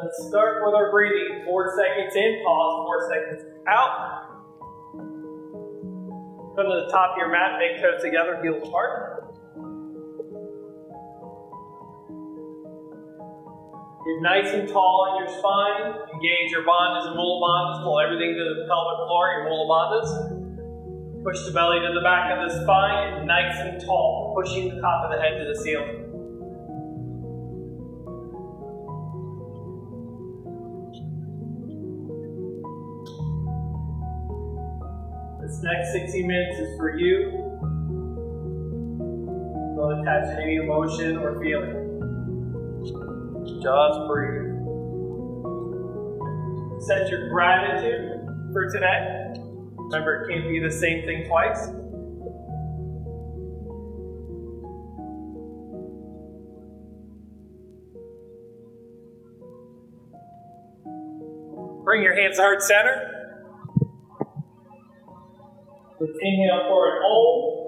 Let's start with our breathing. Four seconds in, pause, four seconds out. Come to the top of your mat, make toes together, heels apart. You're nice and tall in your spine. Engage your bandhas and mula bandhas. Pull everything to the pelvic floor, your mula bandhas. Push the belly to the back of the spine, nice and tall, pushing the top of the head to the ceiling. Next 60 minutes is for you. Don't attach any emotion or feeling. Just breathe. Set your gratitude for today. Remember, it can't be the same thing twice. Bring your hands to heart center. Let's inhale for an O.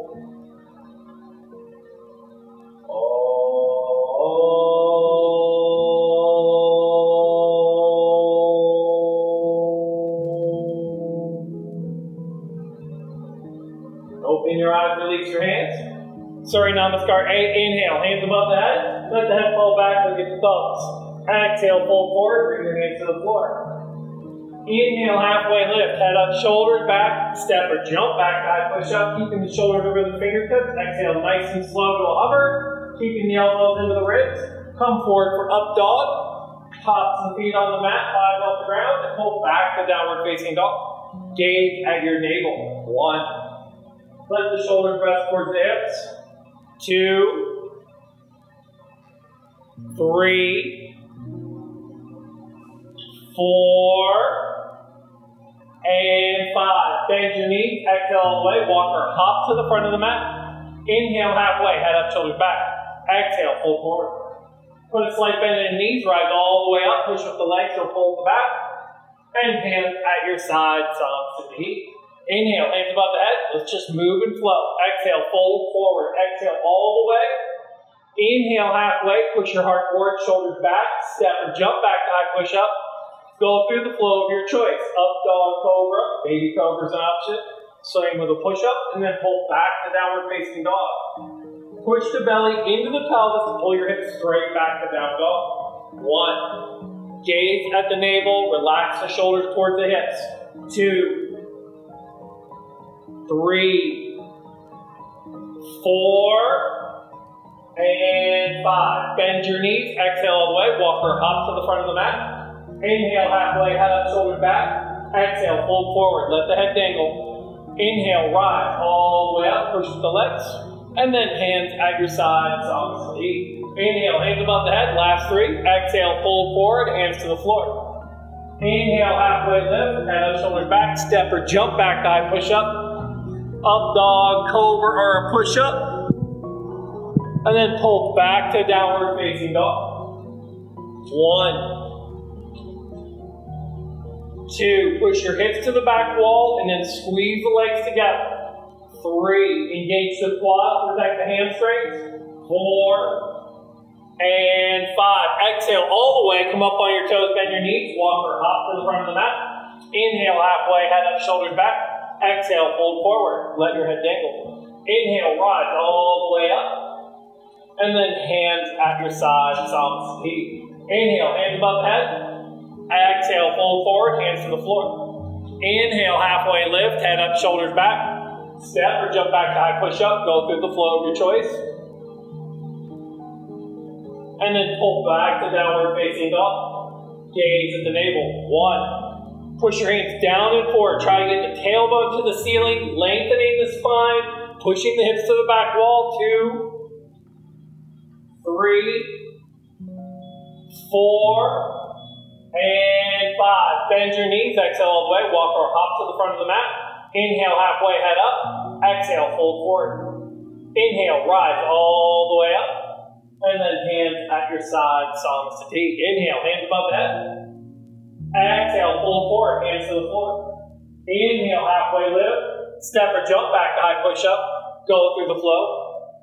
Open oh. your eyes, release your hands. Surya, Namaskar. A, inhale, hands above the head. Let the head fall back, look at the thumbs. Exhale, fold forward, bring your hands to the floor. Inhale, halfway lift, head up, shoulders back, step or jump back, high push up, keeping the shoulders over the fingertips. Exhale, nice and slow to a hover, keeping the elbows into the ribs. Come forward for up dog. Tops and feet on the mat, five off the ground, and pull back to downward facing dog. Gaze at your navel. One. Let the shoulders rest towards the hips. Two. Three. Four. And five. Bend your knees. Exhale all the way. Walk or hop to the front of the mat. Inhale halfway. Head up, shoulders back. Exhale. Fold forward. Put a slight bend in the knees. Rise all the way up. Push with the legs or fold the back. And hands at your side. Thumbs to the heat. Inhale. Hands above the head. Let's just move and flow. Exhale. Fold forward. Exhale all the way. Inhale halfway. Push your heart forward. Shoulders back. Step and jump back to high push up. Go through the flow of your choice. Up dog cobra, baby cobra is an option. Swing with a push up, and then pull back to downward facing dog. Push the belly into the pelvis and pull your hips straight back to down dog. One. Gaze at the navel, relax the shoulders towards the hips. Two. Three. Four. And five. Bend your knees, exhale all the way, walk or hop to the front of the mat. Inhale halfway, head up, shoulders back. Exhale, fold forward, let the head dangle. Inhale, rise all the way up, push the legs. And then hands at your sides, to. Inhale, hands above the head, last three. Exhale, fold forward, hands to the floor. Inhale, halfway lift, head up, shoulders back, step or jump back, high push up. Up dog, cobra, or a push up. And then pull back to downward facing dog. One, Two, push your hips to the back wall and then squeeze the legs together. Three, engage the quad, protect the hamstrings. Four, and five. Exhale all the way, come up on your toes, bend your knees, walk or hop to the front of the mat. Inhale halfway, head up, shoulders back. Exhale, fold forward, let your head dangle. Inhale, rise all the way up. And then hands at your side, to feet. Inhale, hands above head. Exhale, fold forward, hands to the floor. Inhale, halfway lift, head up, shoulders back. Step or jump back to high push up, go through the flow of your choice. And then pull back to downward facing dog. Gaze at the navel. One. Push your hands down and forward. Try to get the tailbone to the ceiling, lengthening the spine, pushing the hips to the back wall. Two, three, four, and five. Bend your knees, exhale all the way. Walk or hop to the front of the mat. Inhale, halfway, head up. Exhale, fold forward. Inhale, rise all the way up. And then hands at your side, thumbs to teeth. Inhale, hands above the head. Exhale, fold forward, hands to the floor. Inhale, halfway lift. Step or jump back to high push up. Go through the flow.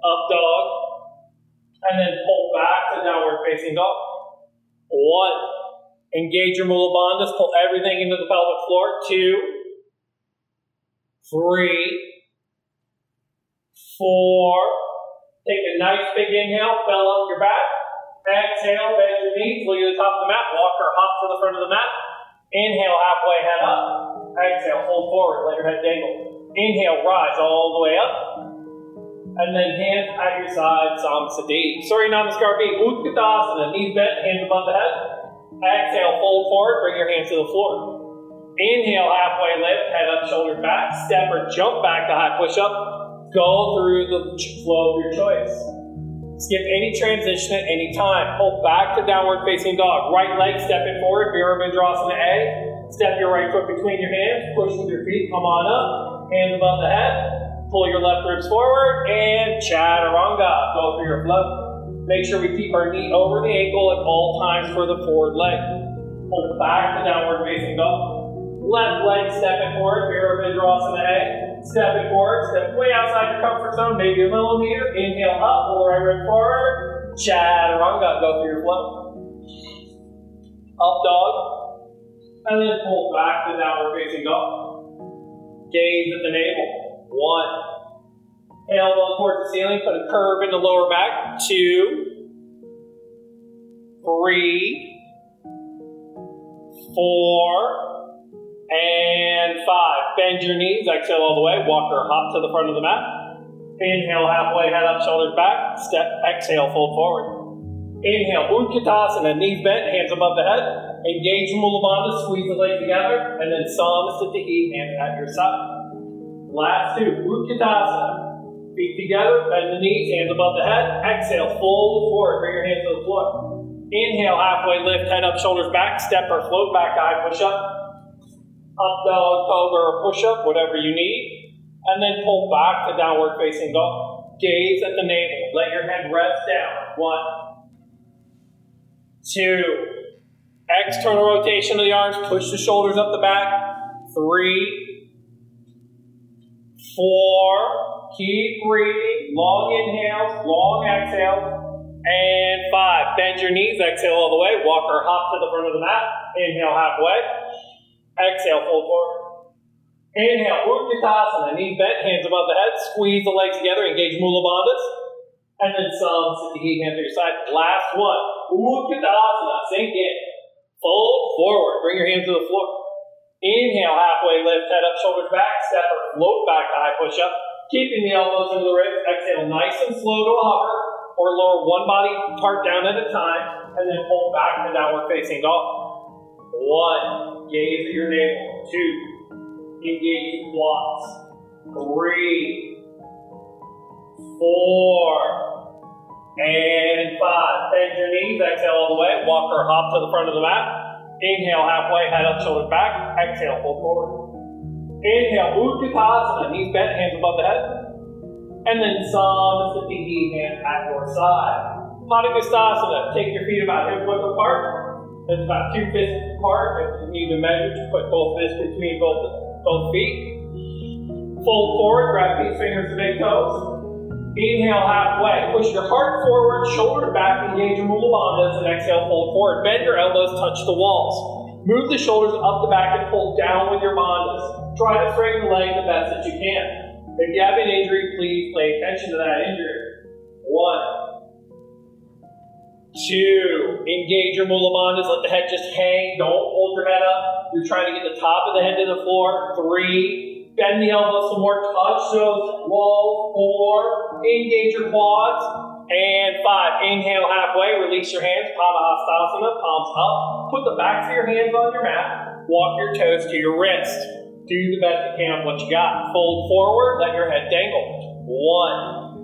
Up dog. And then pull back to downward facing dog. One. Engage your mula bandhas. Pull everything into the pelvic floor. Two, three, four. Take a nice big inhale. Fill up your back. Exhale. Bend your knees. Look at the top of the mat. Walk or hop to the front of the mat. Inhale. Halfway head up. Exhale. Hold forward. Let your head dangle. Inhale. Rise all the way up. And then hands at your side, Samasthiti. Surya, Namaskar. Utkatasana. Knees bent, hands above the head. Exhale, fold forward, bring your hands to the floor. Inhale, halfway lift, head up, shoulders back. Step or jump back to high push up. Go through the flow of your choice. Skip any transition at any time. Pull back to downward facing dog. Right leg stepping forward, Virabhadrasana A. Step your right foot between your hands, push with your feet, come on up, hands above the head. Pull your left ribs forward and chaturanga. Go through your flow. Make sure we keep our knee over the ankle at all times for the forward leg. Pull back to downward facing dog. Left leg stepping forward, Virabhadrasana A. Stepping forward, step way outside your comfort zone, maybe a millimeter. Inhale up, pull right rib forward. Chaturanga. Go through your flow. Up dog. And then pull back to downward facing dog. Gaze at the navel. One. Elbow towards the ceiling, put a curve in the lower back. Two. Three. Four. And five. Bend your knees, exhale all the way. Walk or hop to the front of the mat. Inhale halfway, head up, shoulders back. Step, exhale, fold forward. Inhale, Utkatasana, knees bent, hands above the head. Engage Mula Bandha, squeeze the legs together, and then Samasthiti, hands at your side. Last two, Utkatasana. Feet together, bend the knees, hands above the head. Exhale, fold forward, bring your hands to the floor. Inhale, halfway lift, head up, shoulders back, step or float back, high push up. Up dog, cobra, or push up, whatever you need. And then pull back to downward facing dog. Gaze at the navel. Let your head rest down. One, two. External rotation of the arms. Push the shoulders up the back. Three, four. Keep breathing. Long inhales, long exhales. And five. Bend your knees. Exhale all the way. Walk or hop to the front of the mat. Inhale halfway. Exhale, fold forward. Inhale, Utkatasana, knees bent, hands above the head, squeeze the legs together, engage Mula Bandhas, and then Samasthiti hands at your side. Last one, Utkatasana, sink in. Fold forward, bring your hands to the floor. Inhale, halfway lift, head up, shoulders back, step or float back to high push up, keeping the elbows into the ribs. Exhale, nice and slow to a hover, or lower one body part down at a time, and then pull back to downward facing dog. One, gaze at your navel. Two, engage your quads. Three, four, and five. Bend your knees, exhale all the way. Walk or hop to the front of the mat. Inhale halfway, head up, shoulders back. Exhale, fold forward. Inhale, Utkatasana, knees bent, hands above the head. And then Samasthiti, hand at your side. Padangusthasana, take your feet about hip width apart. That's about two fists apart. If you need to measure, just put both fists between both, both feet. Fold forward, grab these fingers to big toes. Inhale halfway. Push your heart forward, shoulder back, engage your mula bandhas, and exhale, fold forward. Bend your elbows, touch the walls. Move the shoulders up the back and pull down with your bandhas. Try to straighten the leg the best that you can. If you have an injury, please pay attention to that injury. One, Two, engage your mula bandhas. Let the head just hang. Don't hold your head up. You're trying to get the top of the head to the floor. Three, bend the elbows some more. Touch those walls. Four, engage your quads. And five, inhale halfway. Release your hands. Padahastasana, palms up. Put the backs of your hands on your mat. Walk your toes to your wrist. Do the best you can with what you got. Fold forward. Let your head dangle. One,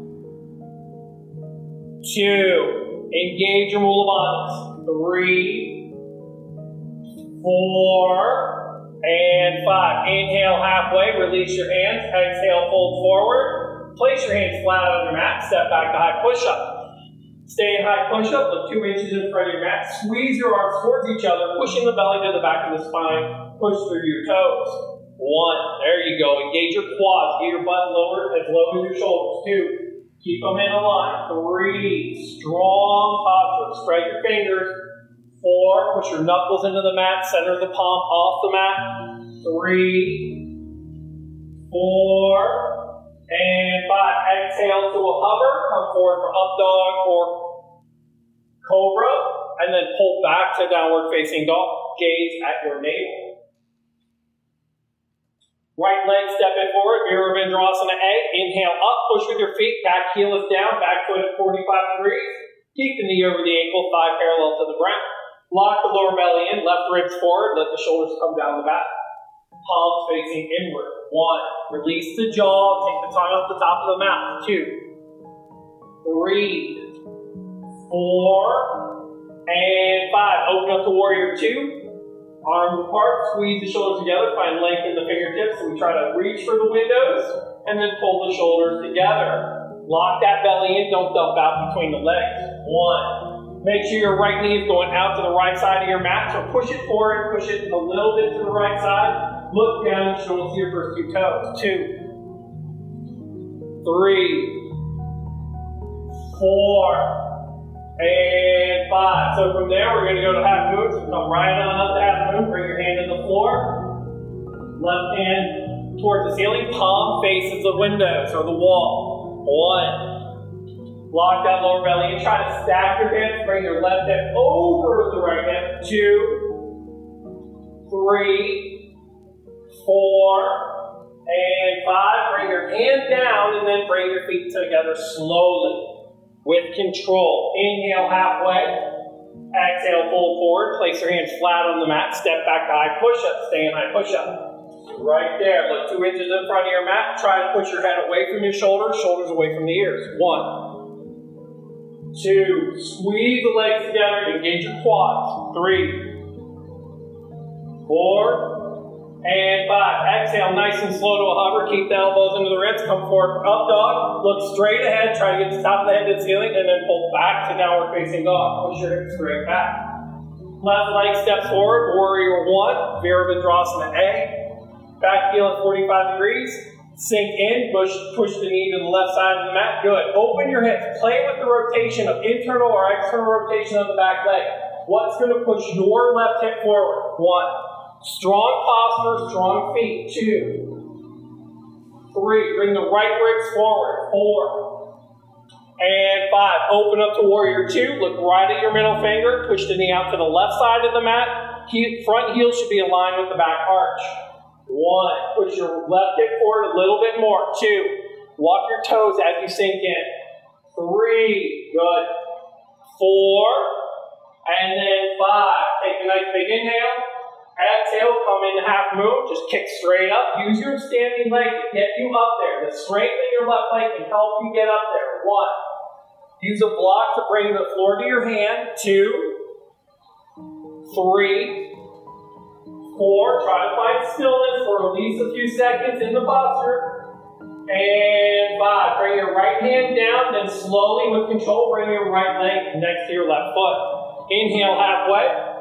two. Engage your mula bandhas. Three, four, and five. Inhale halfway, release your hands. Exhale, fold forward. Place your hands flat on your mat. Step back to high push up. Stay in high push up, look two inches in front of your mat. Squeeze your arms towards each other, pushing the belly to the back of the spine. Push through your toes. One. There you go. Engage your quads. Get your butt lower as low as your shoulders. Two. Keep them in a line. Three, strong posture. Spread your fingers. Four, push your knuckles into the mat, center the palm off the mat. Three, four, and five. Exhale to a hover, come forward for up dog or cobra, and then pull back to downward facing dog. Gaze at your navel. Right leg stepping forward, Virabhadrasana A. Inhale up, push with your feet, back heel is down, back foot at 45 degrees. Keep the knee over the ankle, thigh parallel to the ground. Lock the lower belly in, left ribs forward, let the shoulders come down the back. Palms facing inward. One, release the jaw, take the tongue off the top of the mouth. Two, three, four, and five. Open up to warrior two. Arms apart, squeeze the shoulders together, find length in the fingertips. So we try to reach for the windows and then pull the shoulders together. Lock that belly in, don't dump out between the legs. One. Make sure your right knee is going out to the right side of your mat. So push it forward, push it a little bit to the right side. Look down and shoulder to your first two toes. Two. Three. Four and five. So from there, we're going to go to half moon. So come right on up to half moon. Bring your hand to the floor. Left hand towards the ceiling. Palm faces the windows or the wall. One. Lock that lower belly and try to stack your hips. Bring your left hip over the right hip. Two. Three. Four. And five. Bring your hand down and then bring your feet together slowly with control. Inhale halfway. Exhale, fold forward. Place your hands flat on the mat. Step back to high push up. Stay in high push up. Right there. Look two inches in front of your mat. Try to push your head away from your shoulders, shoulders away from the ears. One, two. Squeeze the legs together. Engage your quads. Three, four, and five. Exhale, nice and slow to a hover. Keep the elbows into the ribs. Come forward up dog. Look straight ahead. Try to get the top of the head to the ceiling, and then pull back to downward facing dog. Push your hips straight back. Left leg steps forward. Warrior one. Virabhadrasana A. Back heel at 45 degrees. Sink in. Push push the knee to the left side of the mat. Good. Open your hips. Play with the rotation of internal or external rotation of the back leg. What's going to push your left hip forward? One. Strong posture, strong feet. Two. Three. Bring the right ribs forward. Four. And five. Open up to warrior two. Look right at your middle finger. Push the knee out to the left side of the mat. Front heel should be aligned with the back arch. One. Push your left hip forward a little bit more. Two. Walk your toes as you sink in. Three. Good. Four. And then five. Take a nice big inhale. Exhale, come into half moon, just kick straight up. Use your standing leg to get you up there. The strength in your left leg can help you get up there. One. Use a block to bring the floor to your hand. Two. Three. Four. Try to find stillness for at least a few seconds in the posture. And five. Bring your right hand down, then slowly with control, bring your right leg next to your left foot. Inhale halfway.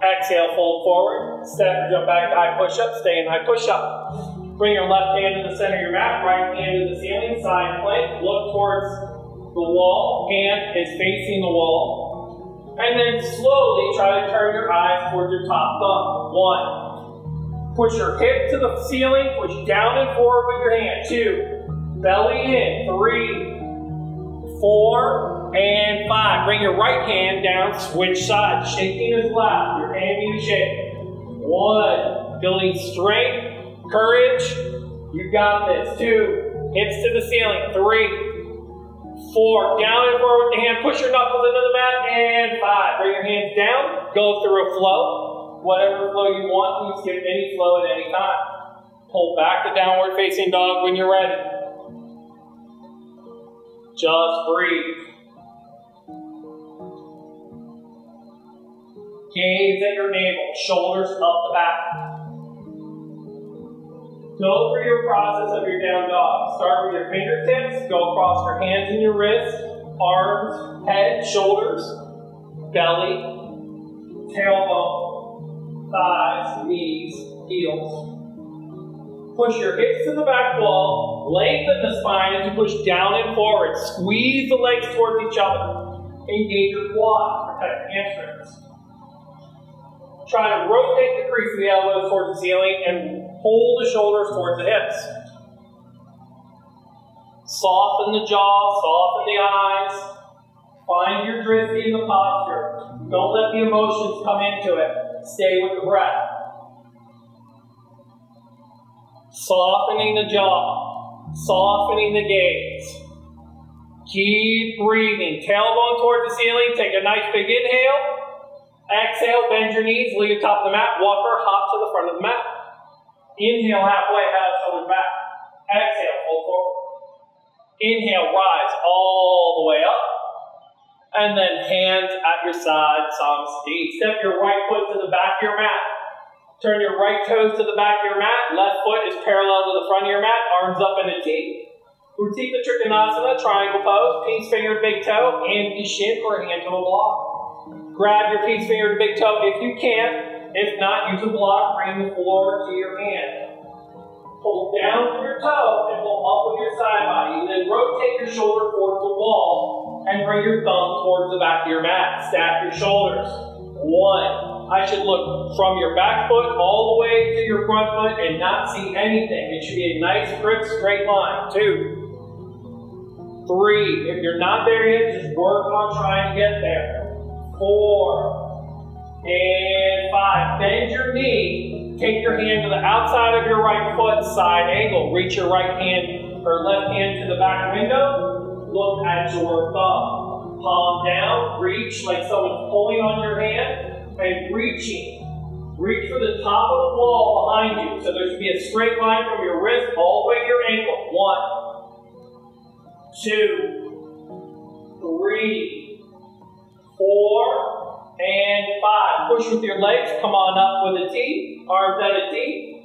Exhale, fold forward. Step, jump back to high push up. Stay in high push up. Bring your left hand to the center of your mat, right hand to the ceiling, side plank. Look towards the wall. Hand is facing the wall. And then slowly try to turn your eyes towards your top thumb. One. Push your hip to the ceiling. Push down and forward with your hand. Two. Belly in. Three. Four and five. Bring your right hand down, switch sides. Shaking is loud. To shake. One. Building strength, courage. You got this. Two. Hips to the ceiling. Three. Four. Down and forward with the hand. Push your knuckles into the mat. And five. Bring your hands down. Go through a flow. Whatever flow you want. You can skip any flow at any time. Pull back to downward facing dog when you're ready. Just breathe. Gaze at your navel, shoulders up the back. Go through your process of your down dog. Start with your fingertips, go across your hands and your wrists, arms, head, shoulders, belly, tailbone, thighs, knees, heels. Push your hips to the back wall, lengthen the spine as you push down and forward. Squeeze the legs towards each other. Engage your quads, protect hamstrings. Try to rotate the crease of the elbows towards the ceiling and pull the shoulders towards the hips. Soften the jaw, soften the eyes. Find your drishti in the posture. Don't let the emotions come into it. Stay with the breath. Softening the jaw, softening the gaze. Keep breathing. Tailbone towards the ceiling. Take a nice big inhale. Exhale, bend your knees, leave the top of the mat, walk or hop to the front of the mat. Inhale halfway, head shoulders back. Exhale, fold forward. Inhale, rise all the way up. And then hands at your side, Samasthiti. Step your right foot to the back of your mat. Turn your right toes to the back of your mat. Left foot is parallel to the front of your mat, arms up in a T. Utthita Trikonasana, triangle pose, peace finger big toe, and the shin or hand to a block. Grab your peace finger to big toe if you can. If not, use a block, bring the floor to your hand. Pull down from your toe and pull up with your side body. Then rotate your shoulder towards the wall and bring your thumb towards the back of your mat. Stack your shoulders. One. I should look from your back foot all the way to your front foot and not see anything. It should be a nice, crisp, straight line. Two. Three, if you're not there yet, just work on trying to get there. Four, and five. Bend your knee. Take your hand to the outside of your right foot, side angle. Reach your right hand or left hand to the back window. Look at your thumb. Palm down. Reach like someone's pulling on your hand and reaching. Reach for the top of the wall behind you. So there should be a straight line from your wrist all the way to your ankle. One two, three, four, and five. Push with your legs. Come on up with a T. Arms at a T.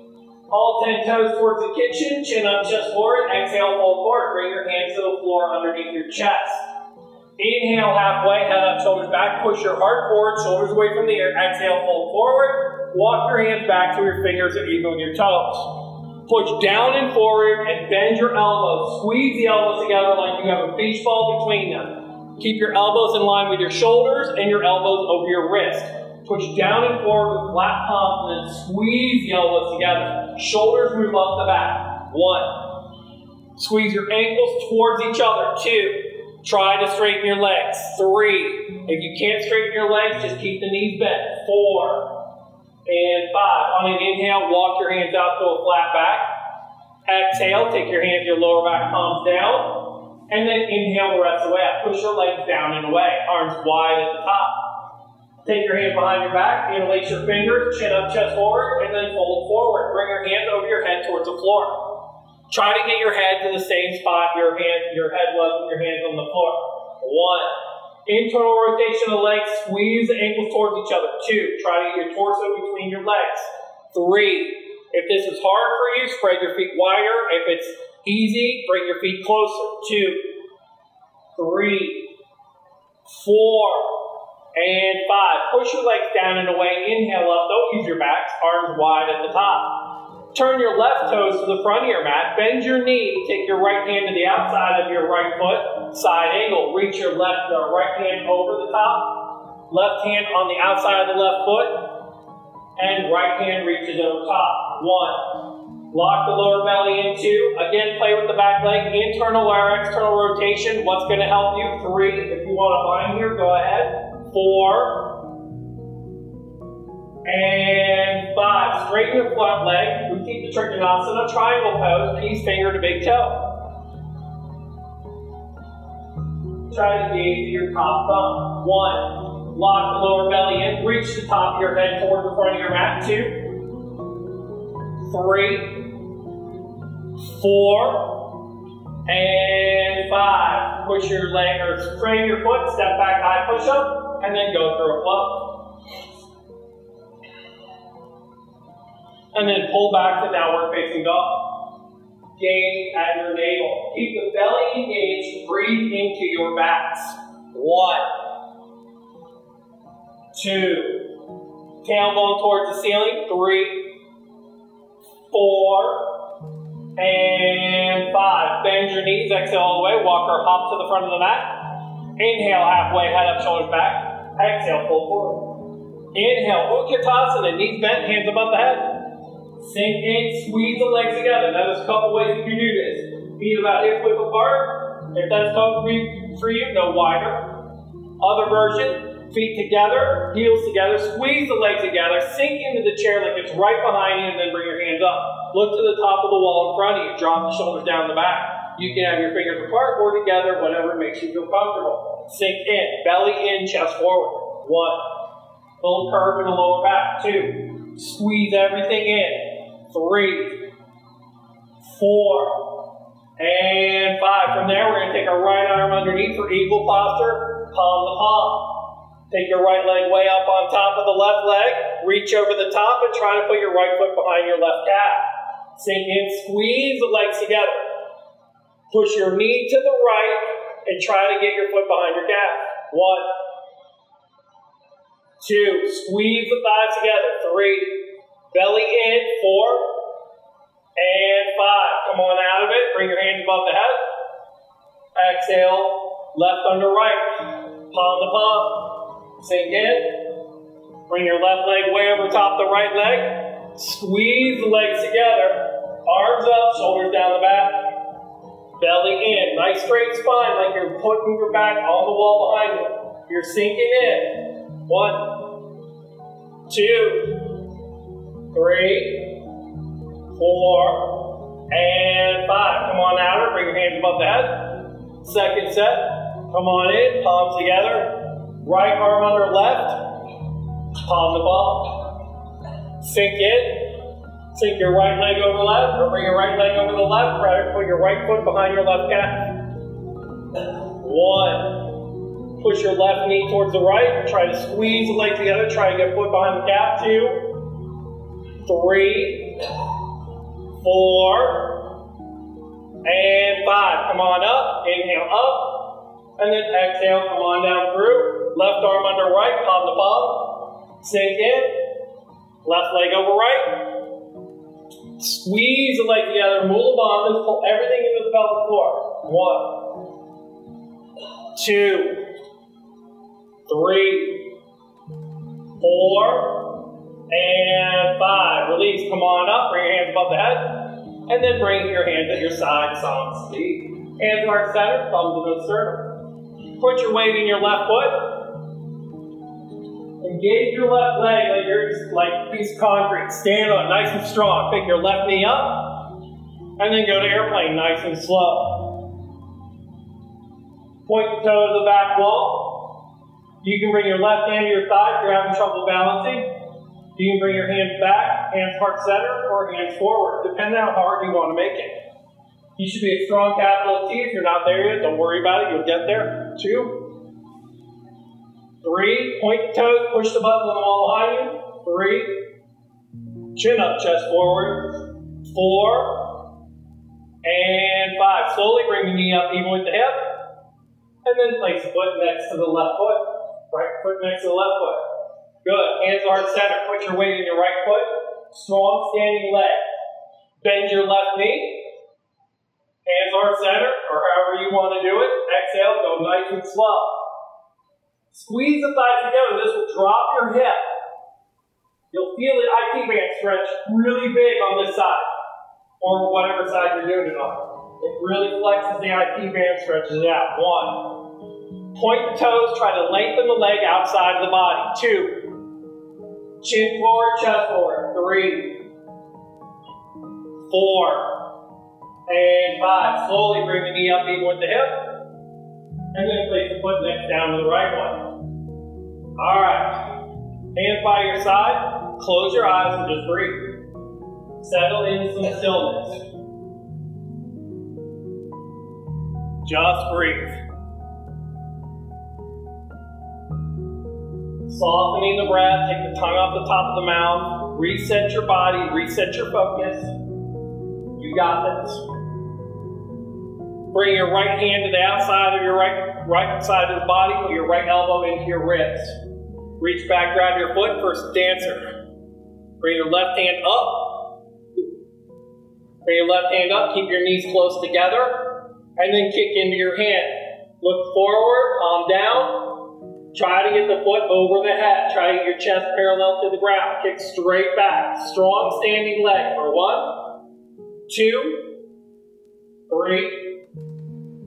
All ten toes towards the kitchen. Chin up, chest forward. Exhale, fold forward. Bring your hands to the floor underneath your chest. Inhale halfway, head up, shoulders back. Push your heart forward, shoulders away from the air. Exhale, fold forward. Walk your hands back to your fingers and even with your toes. Push down and forward and bend your elbows. Squeeze the elbows together like you have a beach ball between them. Keep your elbows in line with your shoulders and your elbows over your wrist. Push down and forward with flat palms and then squeeze the elbows together. Shoulders move up the back. One. Squeeze your ankles towards each other. Two. Try to straighten your legs. Three. If you can't straighten your legs, just keep the knees bent. Four and five. On an inhale, walk your hands out to a flat back. Exhale, take your hands, your lower back palms down. And then inhale the rest of the way. Push your legs down and away. Arms wide at the top. Take your hand behind your back, interlace your fingers, chin up, chest forward, and then fold forward. Bring your hands over your head towards the floor. Try to get your head to the same spot your hand, your head was with your hands on the floor. One, Internal rotation of the legs, squeeze the ankles towards each other. Two, try to get your torso between your legs. Three, if this is hard for you, spread your feet wider. If it's easy, bring your feet closer. Two, three, four, and five. Push your legs down and away. Inhale up. Don't use your backs. Arms wide at the top. Turn your left toes to the front of your mat. Bend your knee. Take your right hand to the outside of your right foot. Side angle. Reach your left uh, right hand over the top. Left hand on the outside of the left foot. And right hand reaches over top. One. Lock the lower belly in two. Again, play with the back leg. Internal or external rotation. What's going to help you? Three. If you want to bind here, go ahead. Four. And five, straighten your front leg. We keep the Trikonasana triangle pose, peace finger to big toe. Try to gaze your top thumb. One, lock the lower belly in, reach the top of your head toward the front of your mat. Two, three, four, and five. Push your leg or straighten your foot, step back, high push up, and then go through a flow. and then pull back to downward facing dog. Gaze at your navel. Keep the belly engaged. Breathe into your backs. One, two, tailbone towards the ceiling. Three, four, and five. Bend your knees. Exhale all the way. Walk or hop to the front of the mat. Inhale halfway, head up, shoulders back. Exhale, pull forward. Inhale, Utkatasana, knees bent, hands above the head. Sink in, squeeze the legs together. Now, there's a couple ways you can do this. Feet about hip width apart. If that's comfortable for you, no wider. Other version, feet together, heels together, squeeze the legs together, sink into the chair like it's right behind you, and then bring your hands up. Look to the top of the wall in front of you. Drop the shoulders down the back. You can have your fingers apart or together, whatever makes you feel comfortable. Sink in, belly in, chest forward. One. Little curve in the lower back. Two. Squeeze everything in. Three. Four. And five. From there, we're going to take our right arm underneath for eagle posture, palm to palm. Take your right leg way up on top of the left leg. Reach over the top and try to put your right foot behind your left calf. Sink in, squeeze the legs together. Push your knee to the right and try to get your foot behind your calf. One, two, squeeze the thighs together. Three, belly in. Four, and five. Come on out of it. Bring your hands above the head. Exhale, left under right. Palm to palm. Sink in. Bring your left leg way over top the right leg. Squeeze the legs together. Arms up, shoulders down the back. Belly in. Nice straight spine like you're putting your back on the wall behind you. You're sinking in. One, two, three, four, and five. Come on out. Bring your hands above the head. Second set. Come on in. Palms together. Right arm under left. Palm the ball. Sink in. Sink your right leg over left, or bring your right leg over the left. Right, put your right foot behind your left calf. One. Push your left knee towards the right. Try to squeeze the leg together. Try to get foot behind the calf. Two. Three. Four. And five. Come on up. Inhale up. And then exhale. Come on down through. Left arm under right. Palm to palm. Sink in. Left leg over right. Squeeze the leg together, mula bandhas, pull everything into the pelvic floor. One, two, three, four, and five. Release, come on up, bring your hands above the head, and then bring your hands at your side, speed. Hands heart center, thumbs to the sternum. Put your weight in your left foot. Engage your left leg like you're like piece of concrete. Stand on nice and strong. Pick your left knee up, and then go to airplane nice and slow. Point the toe to the back wall. You can bring your left hand to your thigh if you're having trouble balancing. You can bring your hands back, hands heart center, or hands forward, depending on how hard you want to make it. You should be a strong capital T. If you're not there yet, don't worry about it. You'll get there. Two, Three, point the toes, push the butt on the wall behind you. Three, chin up, chest forward. Four, and five. Slowly bring the knee up even with the hip. And then place the foot next to the left foot. Right foot next to the left foot. Good. Hands heart center. Put your weight in your right foot. Strong standing leg. Bend your left knee. Hands heart center, or however you want to do it. Exhale, go nice and slow. Squeeze the thighs together. This will drop your hip. You'll feel the IT band stretch really big on this side, or whatever side you're doing it on. It really flexes the IT band, stretches it out. One. Point the toes, try to lengthen the leg outside of the body. Two. Chin forward, chest forward. Three. Four. And five. Slowly bring the knee up even with the hip. And then place the foot next down to the right one. All right. Hands by your side. Close your eyes and just breathe. Settle into some stillness. Just breathe. Softening the breath, take the tongue off the top of the mouth, reset your body, reset your focus. You got this. Bring your right hand to the outside of your right, right side of the body, your right elbow into your wrist. Reach back, grab your foot, first dancer. Bring your left hand up. Bring your left hand up, keep your knees close together, and then kick into your hand. Look forward, palm down, Try to get the foot over the head. Try to get your chest parallel to the ground. Kick straight back. Strong standing leg for one, two, three,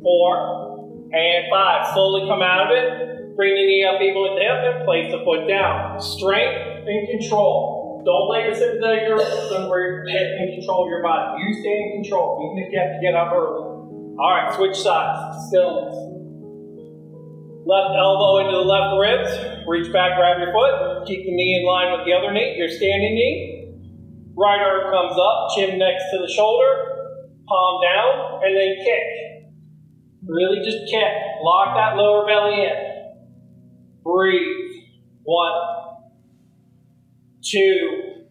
four, and five. Slowly come out of it. Bring the knee up even with the hip and place the foot down. Strength and control. Don't let your sympathetic nervous system where you in control of your body. You stay in control, even if you have to get up early. All right, switch sides. Stillness. Left elbow into the left ribs. Reach back, grab your foot. Keep the knee in line with the other knee, your standing knee. Right arm comes up, chin next to the shoulder, palm down, and then kick. Really just kick. Lock that lower belly in. Breathe. One, two,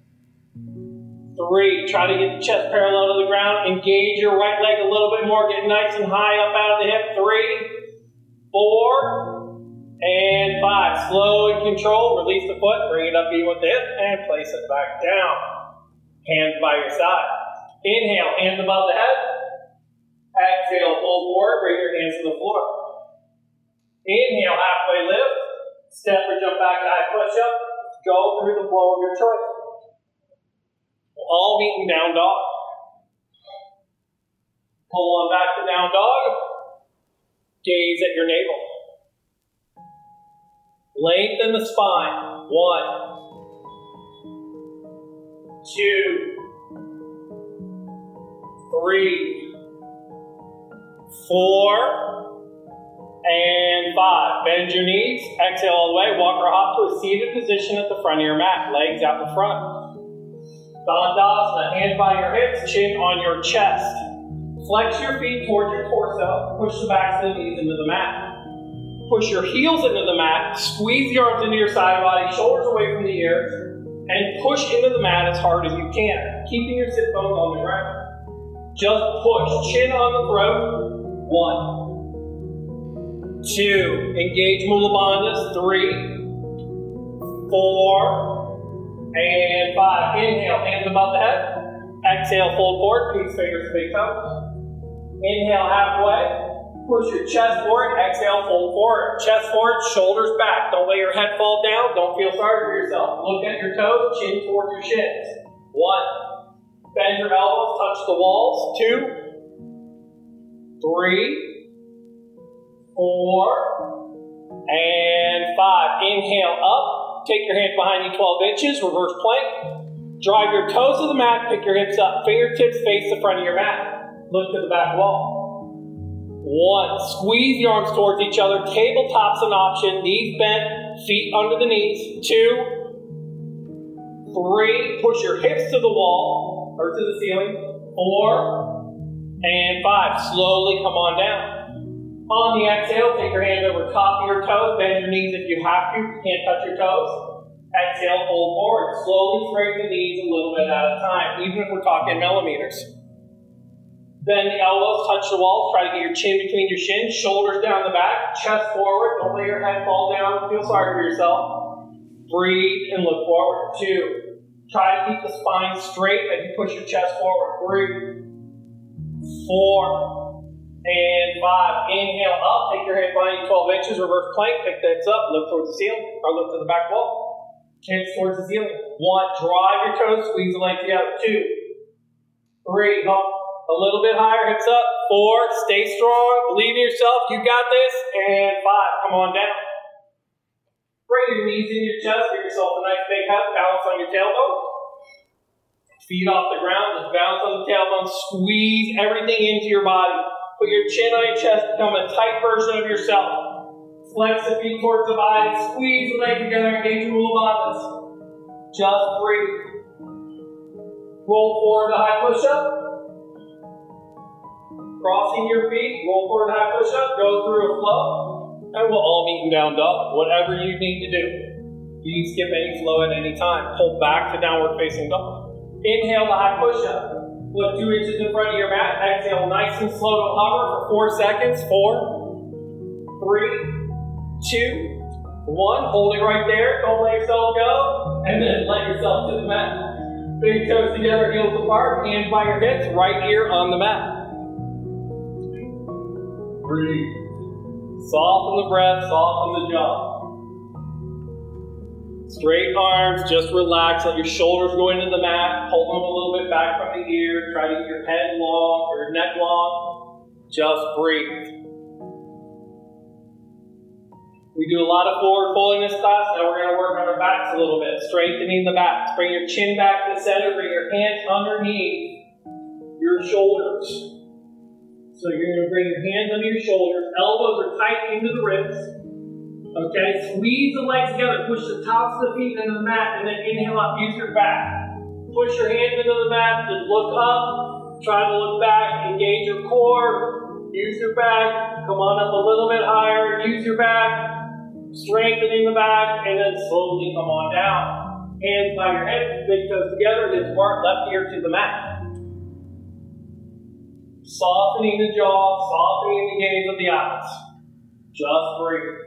three. Try to get the chest parallel to the ground. Engage your right leg a little bit more. Get nice and high up out of the hip. Three, four, and five. Slow and control. Release the foot, bring it up even with the hip, and place it back down. Hands by your side. Inhale, hands above the head. Exhale, pull forward, bring your hands to the floor. Inhale, halfway lift. Step or jump back high push up. Go through the flow of your choice. All meet in down dog. Pull on back to down dog. Gaze at your navel. Lengthen the spine. One, two, three, four, and five. Bend your knees. Exhale all the way. Walk or hop to a seated position at the front of your mat. Legs out the front. Dandasana. Hands by your hips. Chin on your chest. Flex your feet towards your torso. Push the backs of the knees into the mat. Push your heels into the mat. Squeeze the arms into your side body, shoulders away from the ears, and push into the mat as hard as you can, keeping your sit bones on the ground. Just push. Chin on the throat. One. Two. Engage Mula Bandhas. Three. Four. And five. Inhale. Hands above the head. Exhale. Fold forward. Peace fingers big toes. Inhale halfway. Push your chest forward. Exhale, fold forward. Chest forward, shoulders back. Don't let your head fall down. Don't feel sorry for yourself. Look at your toes, chin towards your shins. One. Bend your elbows, touch the walls. Two. Three. Four. And five. Inhale up. Take your hands behind you 12 inches. Reverse plank. Drive your toes to the mat. Pick your hips up. Fingertips face the front of your mat. Look to the back wall. One, squeeze the arms towards each other. Tabletop's an option. Knees bent, feet under the knees. Two, three, push your hips to the wall or to the ceiling. Four, and five. Slowly come on down. On the exhale, take your hands over top of your toes. Bend your knees if you have to. You can't touch your toes. Exhale, fold forward. Slowly straighten the knees a little bit at a time, even if we're talking millimeters. Then the elbows touch the walls. Try to get your chin between your shins, shoulders down the back, chest forward. Don't let your head fall down. Feel sorry for yourself. Breathe and look forward. Two. Try to keep the spine straight as you push your chest forward. Three, four, and five. Inhale up. Take your head behind 12 inches. Reverse plank. Pick hips up. Look towards the ceiling or look to the back wall. Chins towards the ceiling. One. Drive your toes. Squeeze the legs together. Two, three. Up a little bit higher, hips up. Four, stay strong, believe in yourself, you got this. And five, come on down. Bring your knees in your chest, give yourself a nice big hug, balance on your tailbone. Feet off the ground, just balance on the tailbone, squeeze everything into your body. Put your chin on your chest, become a tight version of yourself. Flex the feet towards the body, squeeze the legs together, engage your Mula Bandhas. Just breathe. Roll forward to high push up crossing your feet, roll forward to high push up, go through a flow, and we'll all meet in down dog, whatever you need to do. You can skip any flow at any time. Pull back to downward facing dog. Inhale the high push up. Look two inches in front of your mat. Exhale nice and slow to hover for four seconds. Four, three, two, one. Hold it right there. Don't let yourself go. And then let yourself to the mat. Big toes together, heels apart, hands by your hips, right here on the mat. Breathe. Soften the breath, soften the jaw. Straight arms, just relax. Let your shoulders go into the mat. Hold them a little bit back from the ear. Try to get your head long or neck long. Just breathe. We do a lot of forward folding this class. Now we're going to work on our backs a little bit, strengthening the backs. Bring your chin back to center. Bring your hands underneath your shoulders. So you're going to bring your hands under your shoulders. Elbows are tight into the ribs. Okay, squeeze the legs together. Push the tops of the feet into the mat, and then inhale up. Use your back. Push your hands into the mat. Just look up. Try to look back. Engage your core. Use your back. Come on up a little bit higher. Use your back strengthening the back, and then slowly come on down. Hands by your head, big toes together, then part left ear to the mat. Softening the jaw, softening the gaze of the eyes. Just breathe.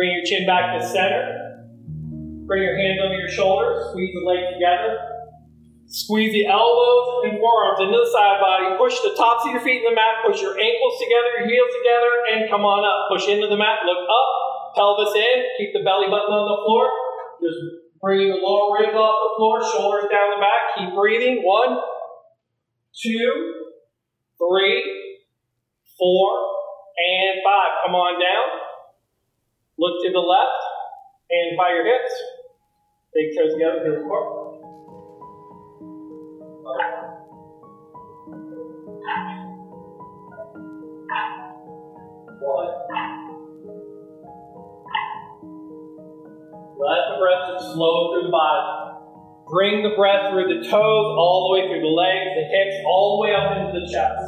Bring your chin back to center. Bring your hands under your shoulders. Squeeze the legs together. Squeeze the elbows and forearms into the side body. Push the tops of your feet in the mat. Push your ankles together, your heels together, and come on up. Push into the mat. Look up. Pelvis in. Keep the belly button on the floor. Just bring the lower ribs off the floor. Shoulders down the back. Keep breathing. One, two, three, four, and five. Come on down. Look to the left and by your hips. Big toes together, to the core. One. Let the breath flow through the body. Bring the breath through the toes, all the way through the legs, the hips, all the way up into the chest.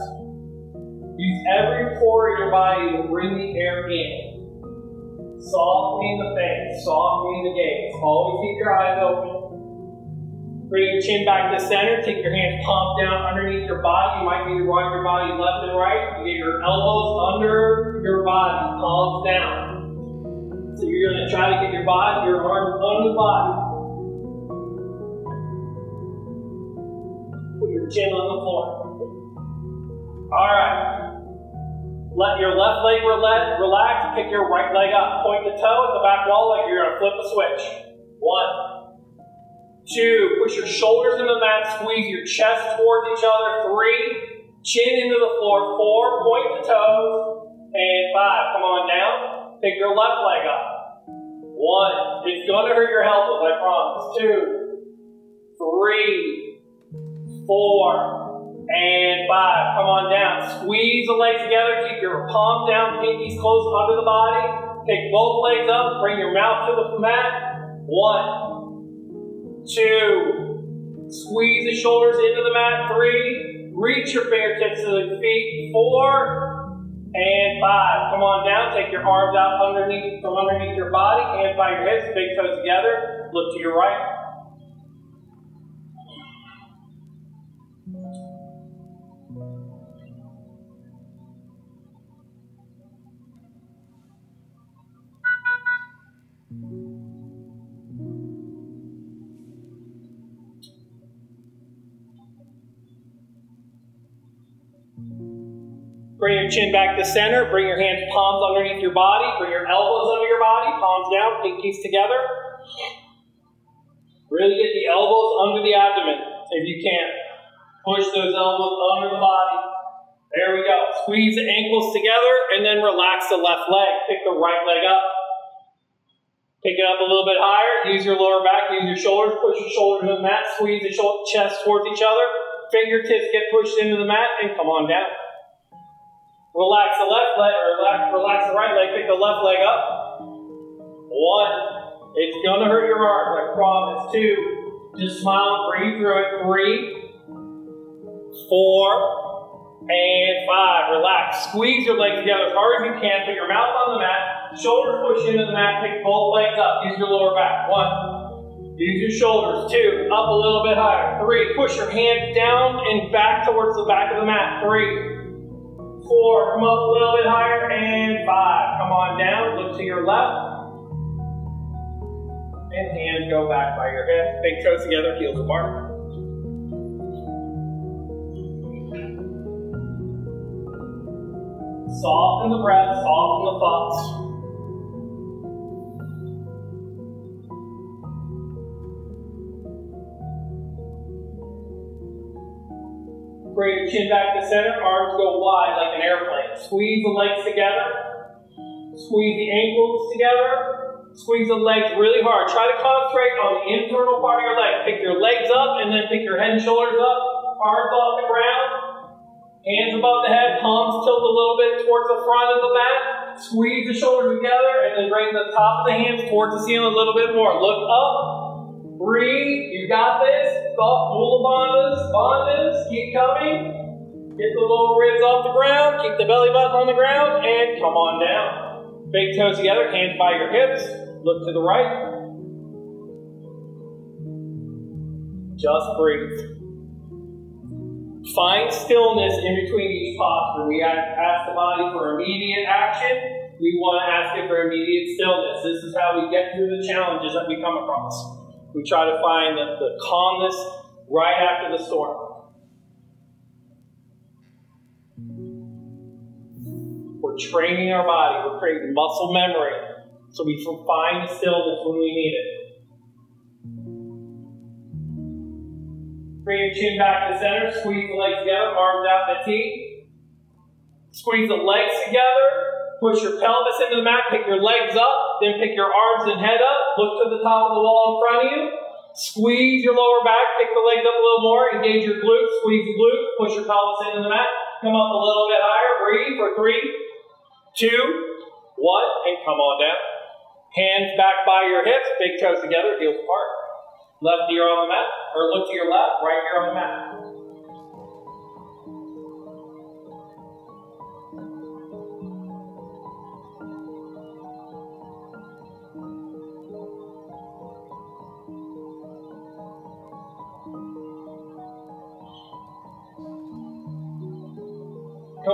Use every pore in your body to bring the air in. Softening the face, softening the gaze. Always keep your eyes open. Bring your chin back to center. Take your hands palm down underneath your body. You might need to rock your body left and right. You get your elbows under your body, palms down. So you're going to try to get your body, your arms under the body. Chin on the floor. All right. Let your left leg relax. Pick your right leg up. Point the toe at the back wall like you're going to flip a switch. One. Two. Push your shoulders into the mat. Squeeze your chest towards each other. Three. Chin into the floor. Four. Point the toes. And five. Come on down. Pick your left leg up. One. It's going to hurt your health, I promise. Two. Three. Four and five. Come on down. Squeeze the legs together. Keep your palms down, pinkies close under the body. Take both legs up. Bring your mouth to the mat. One, two. Squeeze the shoulders into the mat. Three. Reach your fingertips to the feet. Four and five. Come on down. Take your arms out underneath from underneath your body. Hands by your hips. Big toes together. Look to your right. Bring your chin back to center. Bring your hands palms underneath your body. Bring your elbows under your body. Palms down, pinkies together. Really get the elbows under the abdomen if you can. Push those elbows under the body. There we go. Squeeze the ankles together and then relax the left leg. Pick the right leg up. Pick it up a little bit higher. Use your lower back. Use your shoulders. Push your shoulders to the mat. Squeeze the chest towards each other. Fingertips get pushed into the mat and come on down. Relax the left leg, or relax, relax the right leg, pick the left leg up. One. It's gonna hurt your arms, I promise. Two. Just smile, and breathe through it. Three. Four. And five. Relax. Squeeze your legs together as hard as you can. Put your mouth on the mat. Shoulders push into the mat. Pick both legs up. Use your lower back. One. Use your shoulders. Two. Up a little bit higher. Three. Push your hands down and back towards the back of the mat. Three four, come up a little bit higher, and five. Come on down, look to your left. and hands go back by your hips. Big toes together, heels apart. Soften the breath, soften the thoughts. Bring your chin back to center, arms go wide like an airplane. Squeeze the legs together. Squeeze the ankles together. Squeeze the legs really hard. Try to concentrate on the internal part of your leg. Pick your legs up and then pick your head and shoulders up. Arms off the ground. Hands above the head. Palms tilt a little bit towards the front of the mat. Squeeze the shoulders together and then bring the top of the hands towards the ceiling a little bit more. Look up. Breathe. You got this. Mula bandhas, bandhas. Keep coming. Get the lower ribs off the ground. Keep the belly button on the ground. And come on down. Big toes together. Hands by your hips. Look to the right. Just breathe. Find stillness in between each posture. We ask the body for immediate action. We want to ask it for immediate stillness. This is how we get through the challenges that we come across. We try to find the, the calmness right after the storm. We're training our body, we're creating muscle memory so we can find the stillness when we need it. Bring your chin back to center, squeeze the legs together, arms out in the T. Squeeze the legs together, Push your pelvis into the mat, pick your legs up, then pick your arms and head up. Look to the top of the wall in front of you. Squeeze your lower back, pick the legs up a little more, engage your glutes, squeeze the glutes, push your pelvis into the mat. Come up a little bit higher, breathe for three, two, one, and come on down. Hands back by your hips, big toes together, heels apart. Left ear on the mat, or look to your left, right ear on the mat.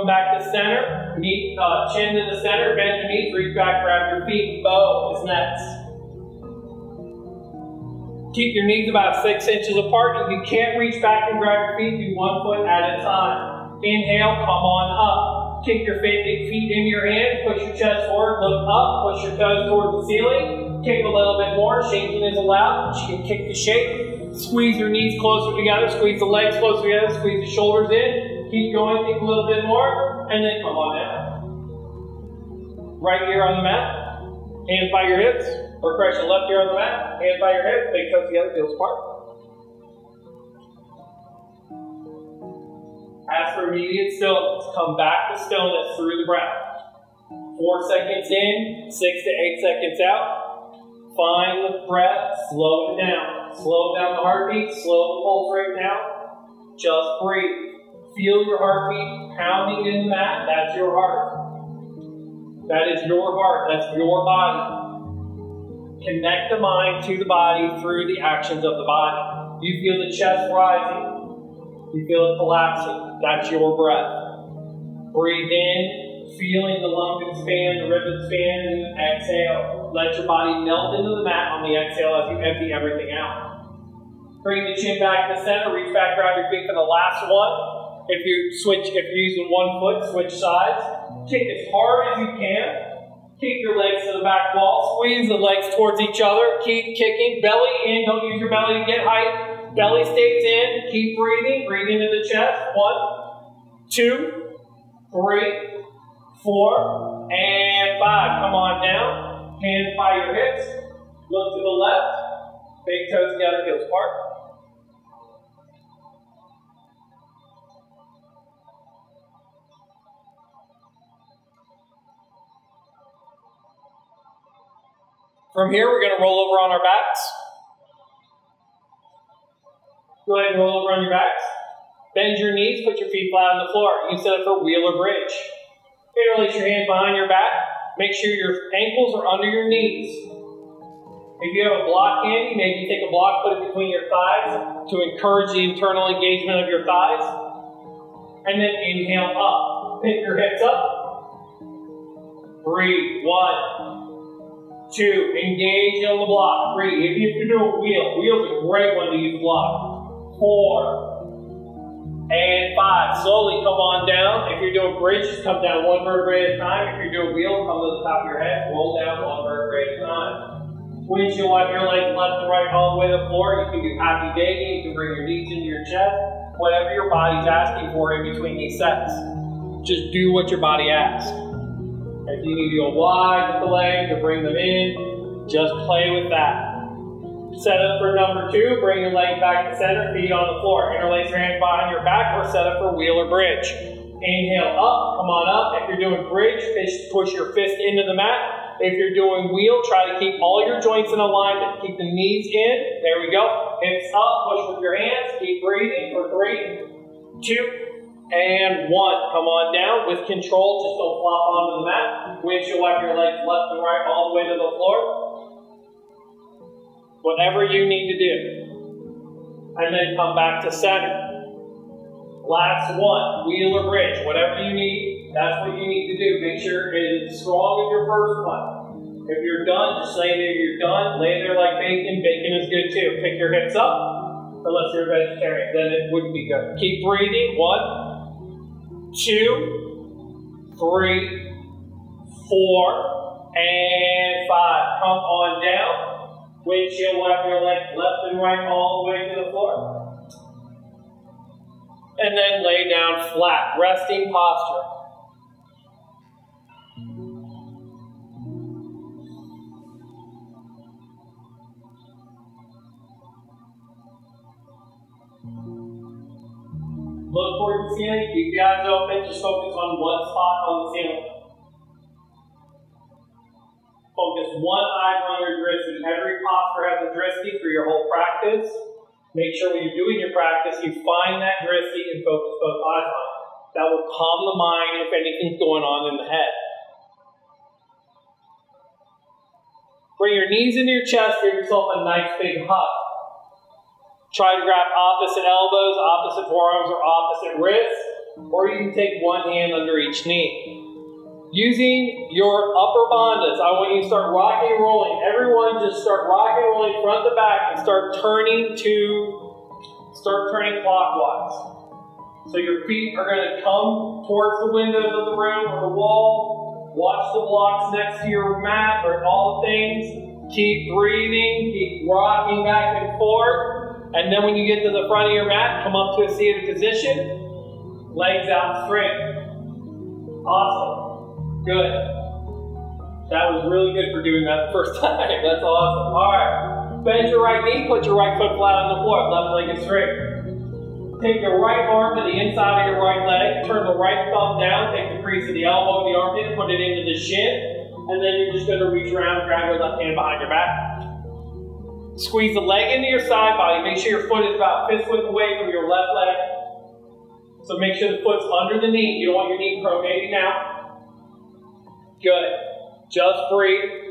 Back to center. Knee, uh, chin to the center. Bend your knees. Reach back. Grab your feet. Bow is next. Keep your knees about six inches apart. If you can't reach back and grab your feet, do one foot at a time. Inhale. Come on up. Kick your feet in your hands. Push your chest forward. Look up. Push your toes towards the ceiling. Kick a little bit more. Shaking is allowed. You can kick the shake. Squeeze your knees closer together. Squeeze the legs closer together. Squeeze the shoulders in. Keep going, think a little bit more, and then come on down. Right ear on the mat, hands by your hips, or correction, left ear on the mat, hands by your hips, big toes together, heels apart. Ask for immediate stillness. Come back to stillness through the breath. Four seconds in, six to eight seconds out. Find the breath, slow it down. Slow down the heartbeat, slow the pulse rate down. Just breathe. Feel your heartbeat pounding in the mat. That's your heart. That is your heart. That's your body. Connect the mind to the body through the actions of the body. You feel the chest rising. You feel it collapsing. That's your breath. Breathe in, feeling the lung expand, the rib expand, and exhale. Let your body melt into the mat on the exhale as you empty everything out. Bring the chin back to center, reach back around your feet for the last one. If you switch, if you're using one foot, switch sides. Kick as hard as you can. Keep your legs to the back wall. Squeeze the legs towards each other. Keep kicking. Belly in. Don't use your belly to get height. Belly stays in. Keep breathing. Breathe into the chest. One, two, three, four, and five. Come on down. Hands by your hips. Look to the left. Big toes together, heels apart. From here, we're going to roll over on our backs. Go ahead and roll over on your backs. Bend your knees, put your feet flat on the floor. You can set up for wheel or bridge. Interlace your hands behind your back. Make sure your ankles are under your knees. If you have a block handy, maybe take a block, put it between your thighs to encourage the internal engagement of your thighs. And then inhale up. Pick your hips up. Breathe. One, Two, engage on the block. Three, if you have to do a wheel, wheel's a great one to use block. Four, and five, slowly come on down. If you're doing bridges, come down one vertebrae at a time. If you're doing wheel, come to the top of your head, roll down one vertebrae at a time. Windshield wipe your legs left and right all the way to the floor. You can do happy baby, You can bring your knees into your chest. Whatever your body's asking for in between these sets. Just do what your body asks. If you need to go wide with the legs or bring them in, just play with that. Set up for number two, bring your leg back to center, feet on the floor. Interlace your hands behind your back or set up for wheel or bridge. Inhale up, come on up. If you're doing bridge, push your fist into the mat. If you're doing wheel, try to keep all your joints in alignment. Keep the knees in. There we go. Hips up, push with your hands. Keep breathing for three, two, and one. Come on down with control. Just don't flop onto the mat. Windshield wipe your legs left and right all the way to the floor whatever you need to do. And then come back to center. Last one, wheel or bridge, whatever you need, that's what you need to do. Make sure it is strong in your first one. If you're done, just lay there, you're done. Lay there like bacon. Bacon is good too. Pick your hips up, unless you're a vegetarian, then it wouldn't be good. Keep breathing. One, two, three, four, and five. Come on down. Windshield wipe your leg left and right all the way to the floor. And then lay down flat, resting posture. Ceiling, keep your eyes open, just focus on one spot on the ceiling. Focus one eye on your drishti. Every posture has a drishti for your whole practice. Make sure when you're doing your practice, you find that drishti and focus both eyes on it. That will calm the mind if anything's going on in the head. Bring your knees into your chest, give yourself a nice big hug. Try to grab opposite elbows, opposite forearms, or opposite wrists, or you can take one hand under each knee. Using your upper bandhas, I want you to start rocking and rolling. Everyone just start rocking and rolling front to back and start turning to, start turning clockwise. So your feet are going to come towards the windows of the room or the wall. Watch the blocks next to your mat or all the things. Keep breathing, keep rocking back and forth. And then when you get to the front of your mat, come up to a seated position. Legs out straight. Awesome. Good. That was really good for doing that the first time. That's awesome. All right. Bend your right knee, put your right foot flat on the floor, left leg is straight. Take your right arm to the inside of your right leg, turn the right thumb down, take the crease of the elbow of the armpit, put it into the shin, and then you're just going to reach around, grab your left hand behind your back. Squeeze the leg into your side body. Make sure your foot is about fist width away from your left leg. So make sure the foot's under the knee. You don't want your knee pronating out. Good. Just breathe.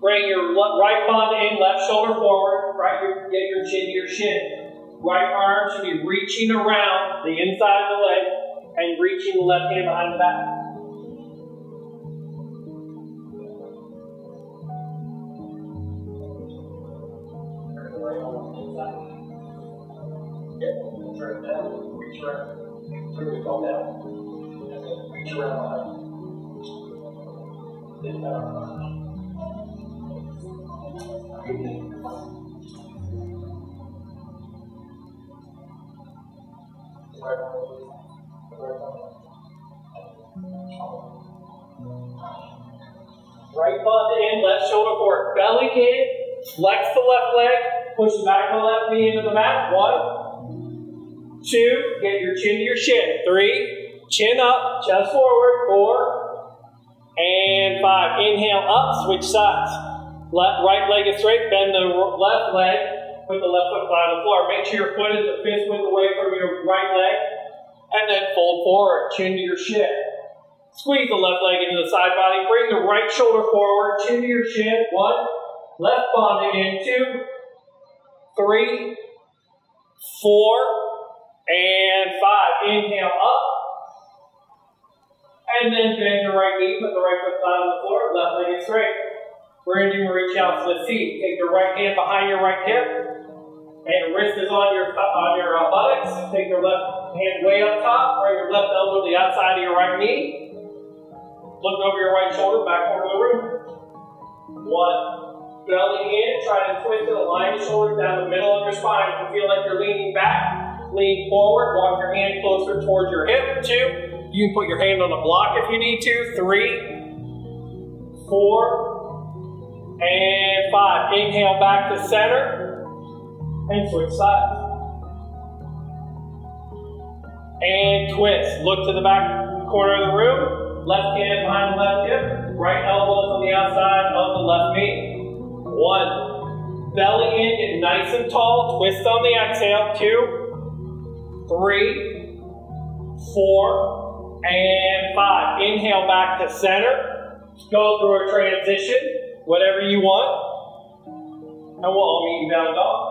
Bring your right palm in, left shoulder forward. Right, get your chin to your shin. Right arm should be reaching around the inside of the leg and reaching the left hand behind the back. Turn it down, reach it down reach Right butt in, left shoulder forward. Belly in, flex the left leg, push back the left knee into the mat. One, two, get your chin to your shin. Three, Chin up, chest forward. Four and five. Inhale up, switch sides. Left, right leg is straight. Bend the left leg. Put the left foot flat on the floor. Make sure your foot is a fist width away from your right leg. And then fold forward, chin to your shin. Squeeze the left leg into the side body. Bring the right shoulder forward, chin to your shin. One. Left bonding in. Two. Three. Four. And five. Inhale up And then bend your right knee, put the right foot flat on the floor, left leg is straight. To reach out to the seat. Take your right hand behind your right hip, and your wrist is on your on your uh, buttocks. Take your left hand way up top. Bring your left elbow to the outside of your right knee. Look over your right shoulder, back of the room. One. Belly in, try to twist it, align your shoulders down the middle of your spine. If you feel like you're leaning back, lean forward, walk your hand closer towards your hip. Two. You can put your hand on a block if you need to. Three. Four. And five. Inhale back to center. And switch sides. And twist. Look to the back corner of the room. Left hand behind the left hip. Right elbow on the outside of the left knee. One. Belly in, nice and tall. Twist on the exhale. Two, three, four, and five. Inhale back to center. Go through a transition, whatever you want. And we'll all meet in down dog.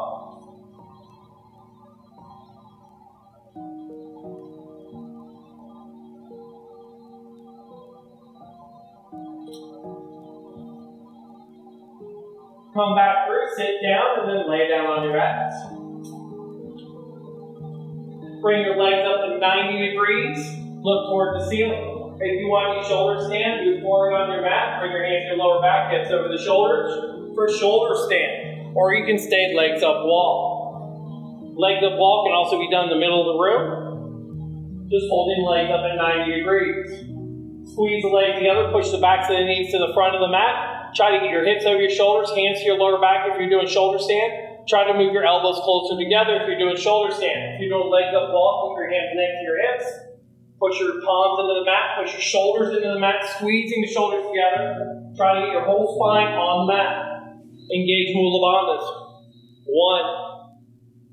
Come back through, sit down, and then lay down on your ass. Bring your legs up to 90 degrees. Look toward the ceiling. If you want to your shoulder stand, do forward on your mat. Bring your hands to your lower back, hips over the shoulders for shoulder stand. Or you can stay legs up wall. Legs up wall can also be done in the middle of the room. Just holding legs up at 90 degrees. Squeeze the legs together, push the backs of the knees to the front of the mat. Try to get your hips over your shoulders, hands to your lower back if you're doing shoulder stand. Try to move your elbows closer together if you're doing shoulder stand. If you're doing leg up wall, keep your hands next to your hips. Push your palms into the mat, push your shoulders into the mat, squeezing the shoulders together. Try to get your whole spine on the mat. Engage Mula Bandhas. One.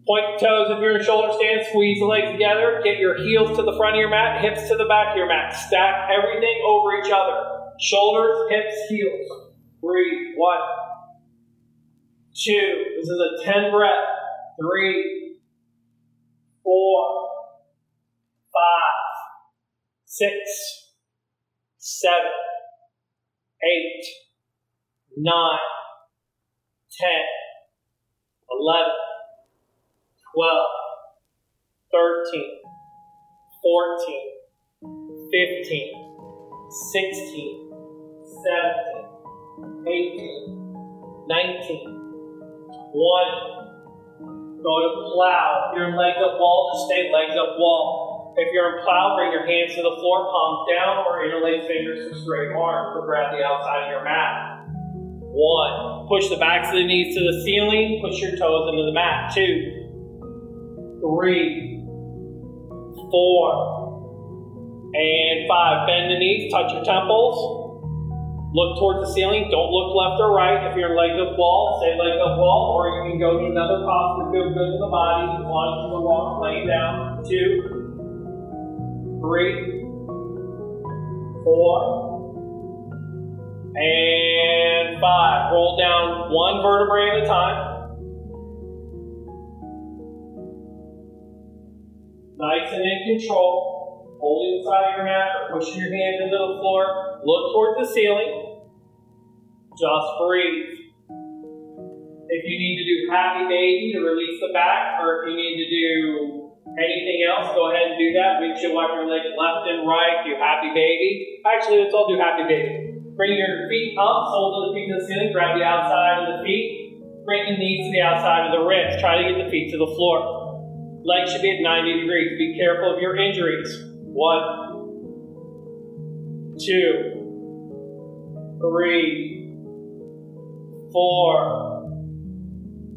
Point the toes if you're in shoulder stand, squeeze the legs together, get your heels to the front of your mat, hips to the back of your mat. Stack everything over each other. Shoulders, hips, heels. Breathe. One, two. This is a 10 breath. Three, four, five, six, seven, eight, nine, ten, eleven, twelve, thirteen, fourteen, fifteen, sixteen, seventeen. 18, 19, 1. Go to plow. If you're in legs up wall, stay legs up wall. If you're in plow, bring your hands to the floor, palms down, or interlace fingers to straight arm or grab the outside of your mat. One. Push the backs of the knees to the ceiling. Push your toes into the mat. Two. Three. Four. And five. Bend the knees, touch your temples. Look towards the ceiling. Don't look left or right. If you're leg up wall, stay leg up wall, or you can go to another posture feel good in the body as long as walking, laying down. Two, three, four, and five. Roll down one vertebrae at a time. Nice and in control holding the side of your mat or pushing your hands into the floor. Look towards the ceiling. Just breathe. If you need to do happy baby to release the back, or if you need to do anything else, go ahead and do that. Make sure wipe your legs left and right. Do happy baby. Actually, let's all do happy baby. Bring your feet up, soles of the feet to the ceiling. Grab the outside of the feet. Bring the knees to the outside of the ribs. Try to get the feet to the floor. Legs should be at 90 degrees. Be careful of your injuries. One, two, three, four,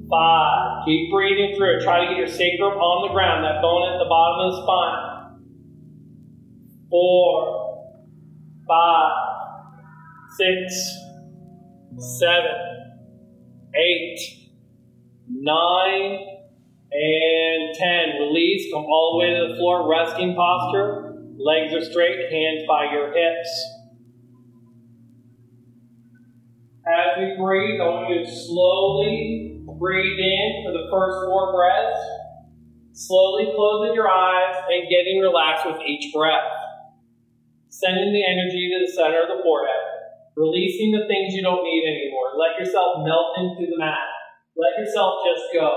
five. Keep breathing through. Try to get your sacrum on the ground, that bone at the bottom of the spine. Four, five, six, seven, eight, nine, and 10. Release. Come all the way to the floor. Resting posture. Legs are straight. Hands by your hips. As we breathe, I want you to slowly breathe in for the first four breaths. Slowly closing your eyes and getting relaxed with each breath. sending the energy to the center of the forehead, releasing the things you don't need anymore. Let yourself melt into the mat. Let yourself just go.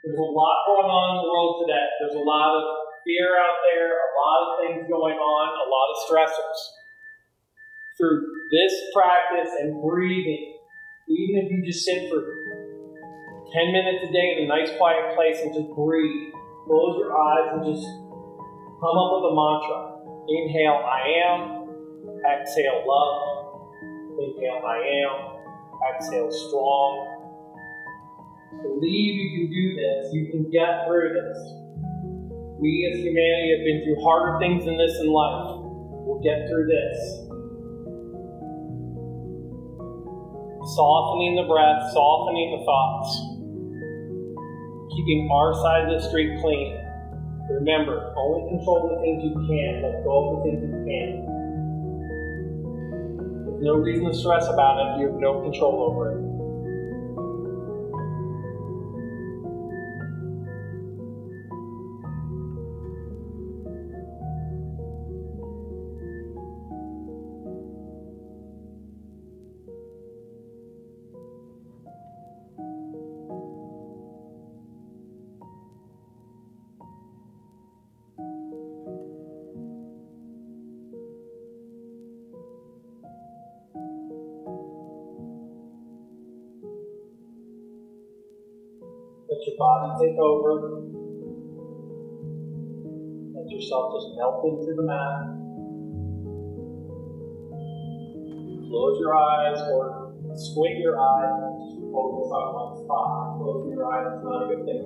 There's a lot going on in the world today. There's a lot of fear out there, a lot of things going on, a lot of stressors. Through this practice and breathing, even if you just sit for 10 minutes a day in a nice quiet place and just breathe, close your eyes and just come up with a mantra. Inhale, I am. Exhale, love. Inhale, I am. Exhale, strong. Believe you can do this. You can get through this. We as humanity have been through harder things than this in life. We'll get through this. Softening the breath, softening the thoughts. Keeping our side of the street clean. Remember, only control the things you can, let go of the things you can't. There's no reason to stress about it if you have no control over it. Body take over. Let yourself just melt into the mat. Close your eyes or squint your eyes and just focus on one spot. Closing your eyes is not a good thing.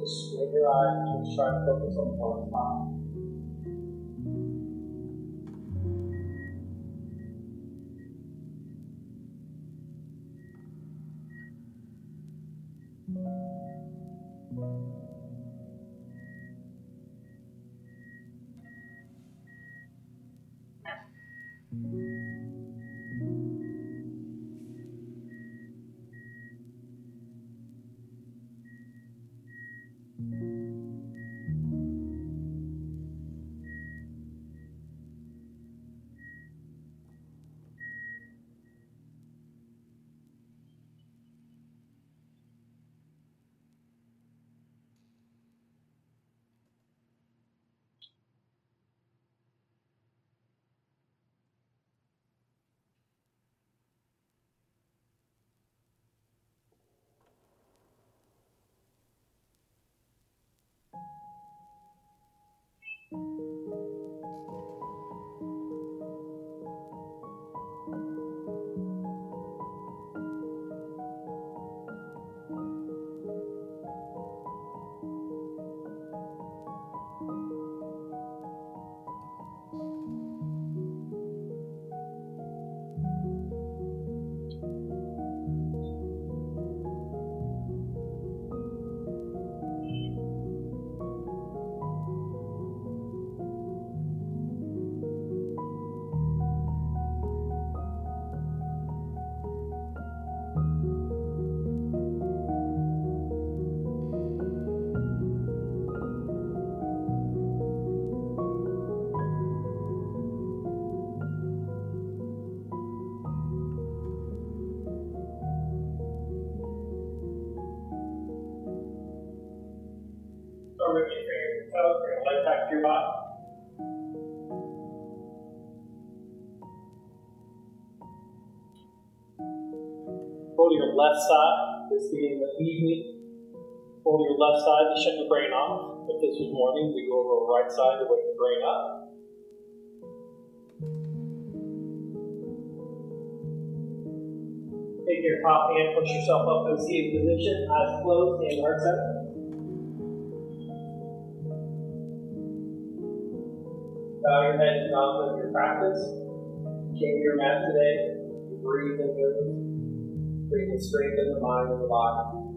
Just squint your eyes and just try to focus on one spot. Left side. This being the evening. To your left side to shut your brain off. If this was morning, we go over right side to wake the brain up. Take your top hand, push yourself up to a seated position, eyes closed, and heart center. Bow your head and mouth of your practice. To your mat today. Breathe and move. And strengthen the mind and the body.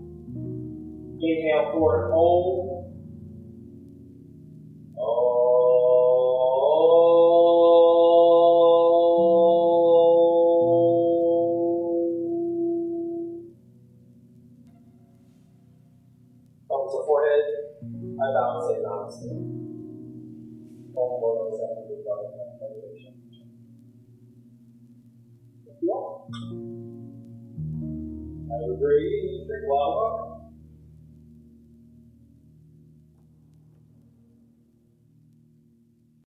Inhale forward, hold. Thumbs